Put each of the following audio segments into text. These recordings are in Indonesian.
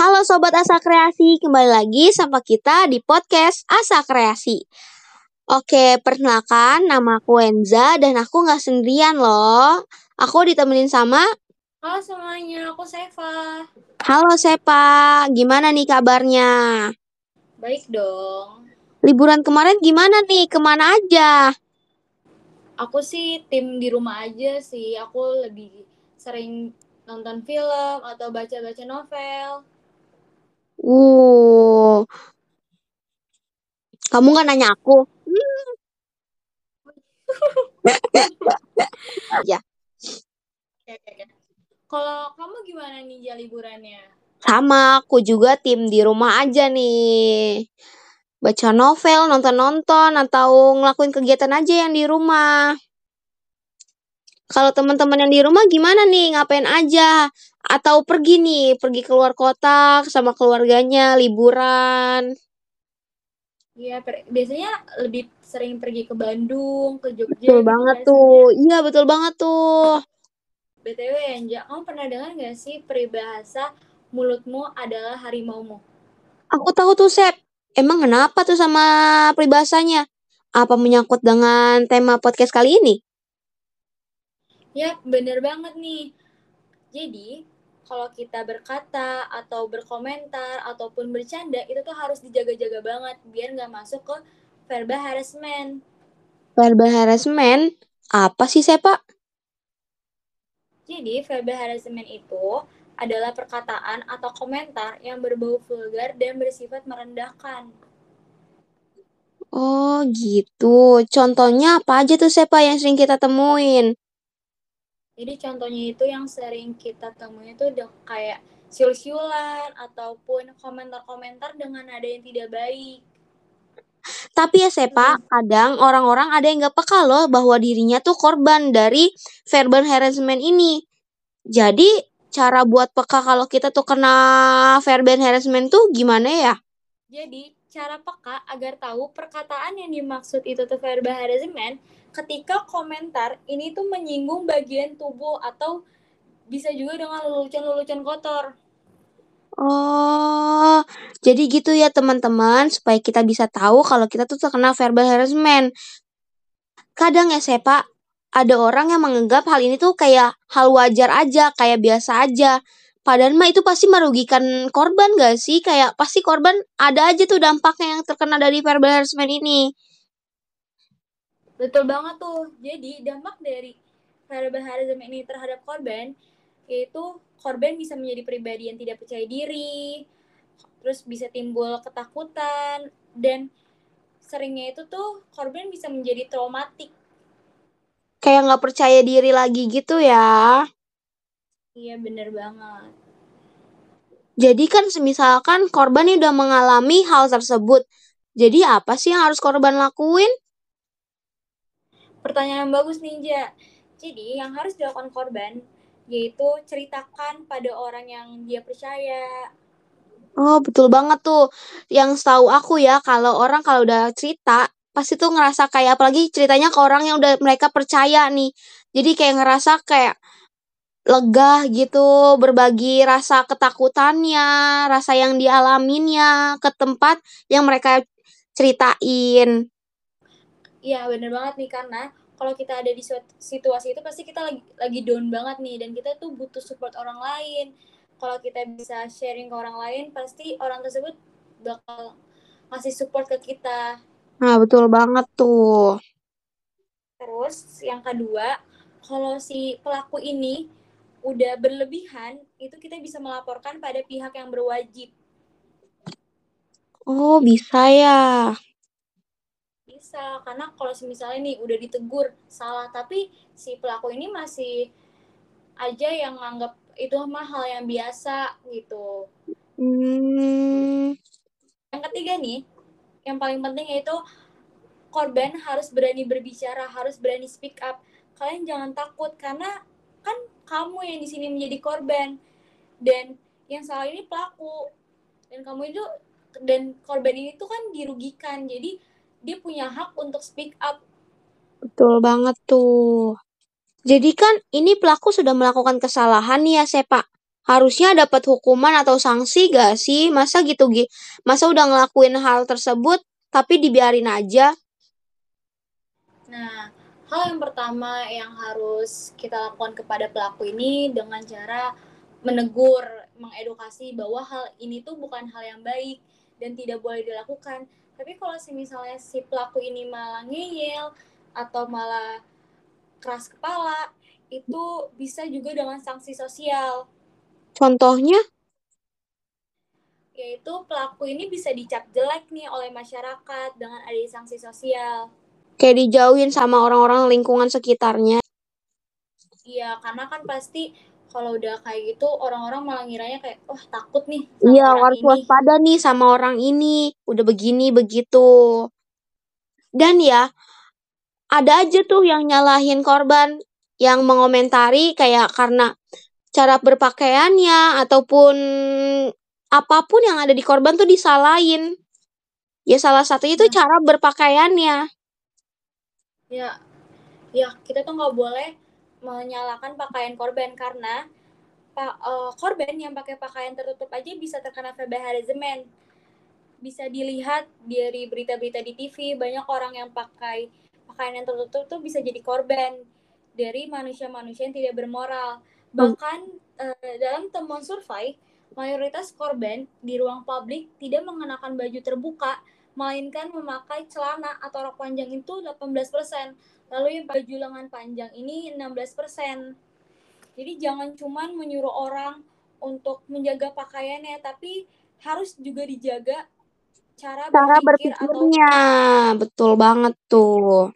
Halo Sobat Asa Kreasi, kembali lagi sama kita di podcast Asa Kreasi. Oke, perkenalkan nama aku Enza dan aku nggak sendirian loh. Aku ditemenin sama... Halo semuanya, aku Seva. Halo Sepa, gimana nih kabarnya? Baik dong. Liburan kemarin gimana nih? Ke mana aja? Aku sih tim di rumah aja sih. Aku lebih sering nonton film atau baca-baca novel. Uh, kamu nggak nanya aku? Hmm. ya. Kalau kamu gimana nih ya liburannya? Sama, aku juga tim di rumah aja nih. Baca novel, nonton-nonton, atau ngelakuin kegiatan aja yang di rumah. Kalau teman-teman yang di rumah gimana nih? Ngapain aja? atau pergi nih, pergi keluar kota sama keluarganya, liburan. Iya, biasanya lebih sering pergi ke Bandung, ke Jogja. Betul gitu banget tuh. Iya, betul banget tuh. BTW Anja, kamu pernah dengar gak sih peribahasa mulutmu adalah harimaumu? Aku tahu tuh, Sep. Emang kenapa tuh sama peribahasanya? Apa menyangkut dengan tema podcast kali ini? Ya, bener banget nih. Jadi, kalau kita berkata atau berkomentar ataupun bercanda itu tuh harus dijaga-jaga banget biar nggak masuk ke verbal harassment. Verbal harassment apa sih Pak? Jadi verbal harassment itu adalah perkataan atau komentar yang berbau vulgar dan bersifat merendahkan. Oh gitu. Contohnya apa aja tuh Sepa yang sering kita temuin? Jadi contohnya itu yang sering kita temui itu udah kayak siul-siulan ataupun komentar-komentar dengan nada yang tidak baik. Tapi ya Sepa, hmm. kadang orang-orang ada yang gak peka loh bahwa dirinya tuh korban dari verbal harassment ini. Jadi cara buat peka kalau kita tuh kena verbal harassment tuh gimana ya? Jadi cara peka agar tahu perkataan yang dimaksud itu tuh verbal harassment ketika komentar ini tuh menyinggung bagian tubuh atau bisa juga dengan lelucon-lelucon kotor. Oh, jadi gitu ya teman-teman, supaya kita bisa tahu kalau kita tuh terkena verbal harassment. Kadang ya Sepa, ada orang yang menganggap hal ini tuh kayak hal wajar aja, kayak biasa aja. Padahal mah itu pasti merugikan korban gak sih? Kayak pasti korban ada aja tuh dampaknya yang terkena dari verbal harassment ini. Betul banget tuh. Jadi dampak dari verbal harassment ini terhadap korban yaitu korban bisa menjadi pribadi yang tidak percaya diri, terus bisa timbul ketakutan dan seringnya itu tuh korban bisa menjadi traumatik. Kayak nggak percaya diri lagi gitu ya? Iya bener banget. Jadi kan misalkan korban ini udah mengalami hal tersebut, jadi apa sih yang harus korban lakuin? Pertanyaan yang bagus Ninja. Jadi yang harus dilakukan korban yaitu ceritakan pada orang yang dia percaya. Oh, betul banget tuh. Yang tahu aku ya, kalau orang kalau udah cerita, pasti tuh ngerasa kayak apalagi ceritanya ke orang yang udah mereka percaya nih. Jadi kayak ngerasa kayak lega gitu, berbagi rasa ketakutannya, rasa yang dialaminnya ke tempat yang mereka ceritain. Iya bener banget nih karena kalau kita ada di situasi itu pasti kita lagi lagi down banget nih dan kita tuh butuh support orang lain. Kalau kita bisa sharing ke orang lain pasti orang tersebut bakal ngasih support ke kita. Nah betul banget tuh. Terus yang kedua kalau si pelaku ini udah berlebihan itu kita bisa melaporkan pada pihak yang berwajib. Oh bisa ya bisa karena kalau misalnya nih udah ditegur salah tapi si pelaku ini masih aja yang nganggap itu mah hal yang biasa gitu. Hmm. Yang ketiga nih, yang paling penting yaitu korban harus berani berbicara, harus berani speak up. Kalian jangan takut karena kan kamu yang di sini menjadi korban dan yang salah ini pelaku dan kamu itu dan korban ini tuh kan dirugikan. Jadi dia punya hak untuk speak up. Betul banget tuh. Jadi kan ini pelaku sudah melakukan kesalahan nih ya Sepa. harusnya dapat hukuman atau sanksi gak sih? Masa gitu, masa udah ngelakuin hal tersebut tapi dibiarin aja? Nah, hal yang pertama yang harus kita lakukan kepada pelaku ini dengan cara menegur, mengedukasi bahwa hal ini tuh bukan hal yang baik dan tidak boleh dilakukan. Tapi kalau misalnya si pelaku ini malah ngeyel atau malah keras kepala, itu bisa juga dengan sanksi sosial. Contohnya? Yaitu pelaku ini bisa dicap jelek nih oleh masyarakat dengan ada sanksi sosial. Kayak dijauhin sama orang-orang lingkungan sekitarnya. Iya, karena kan pasti kalau udah kayak gitu orang-orang malah ngiranya kayak wah oh, takut nih sama iya, orang harus waspada nih sama orang ini. Udah begini begitu. Dan ya ada aja tuh yang nyalahin korban yang mengomentari kayak karena cara berpakaiannya ataupun apa pun yang ada di korban tuh disalahin. Ya salah satu itu nah. cara berpakaiannya ya ya kita tuh nggak boleh menyalahkan pakaian korban karena pa, uh, korban yang pakai pakaian tertutup aja bisa terkena verbal harassment. Bisa dilihat dari berita-berita di TV banyak orang yang pakai pakaian yang tertutup tuh bisa jadi korban dari manusia-manusia yang tidak bermoral. Bahkan uh, dalam temuan survei mayoritas korban di ruang publik tidak mengenakan baju terbuka melainkan memakai celana atau rok panjang itu 18%. Lalu yang baju lengan panjang ini 16%. Jadi jangan cuman menyuruh orang untuk menjaga pakaiannya, tapi harus juga dijaga cara, cara berpikir berpikirnya. Atau... Betul banget tuh.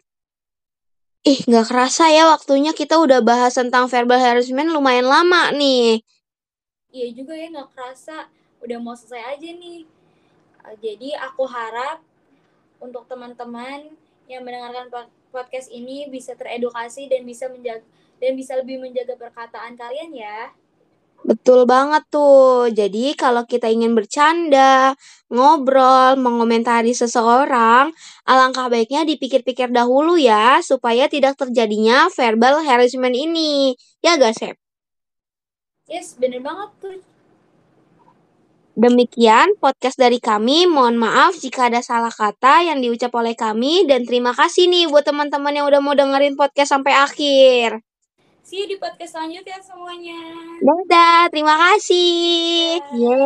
Ih, nggak kerasa ya waktunya kita udah bahas tentang verbal harassment lumayan lama nih. Iya juga ya, nggak kerasa. Udah mau selesai aja nih. Jadi aku harap untuk teman-teman yang mendengarkan podcast ini bisa teredukasi dan bisa menjaga dan bisa lebih menjaga perkataan kalian ya. Betul banget tuh. Jadi kalau kita ingin bercanda, ngobrol, mengomentari seseorang, alangkah baiknya dipikir-pikir dahulu ya, supaya tidak terjadinya verbal harassment ini. Ya gak, Sep? Yes, bener banget tuh. Demikian podcast dari kami. Mohon maaf jika ada salah kata yang diucap oleh kami dan terima kasih nih buat teman-teman yang udah mau dengerin podcast sampai akhir. See you di podcast selanjutnya semuanya. Dadah, terima kasih. Yeay.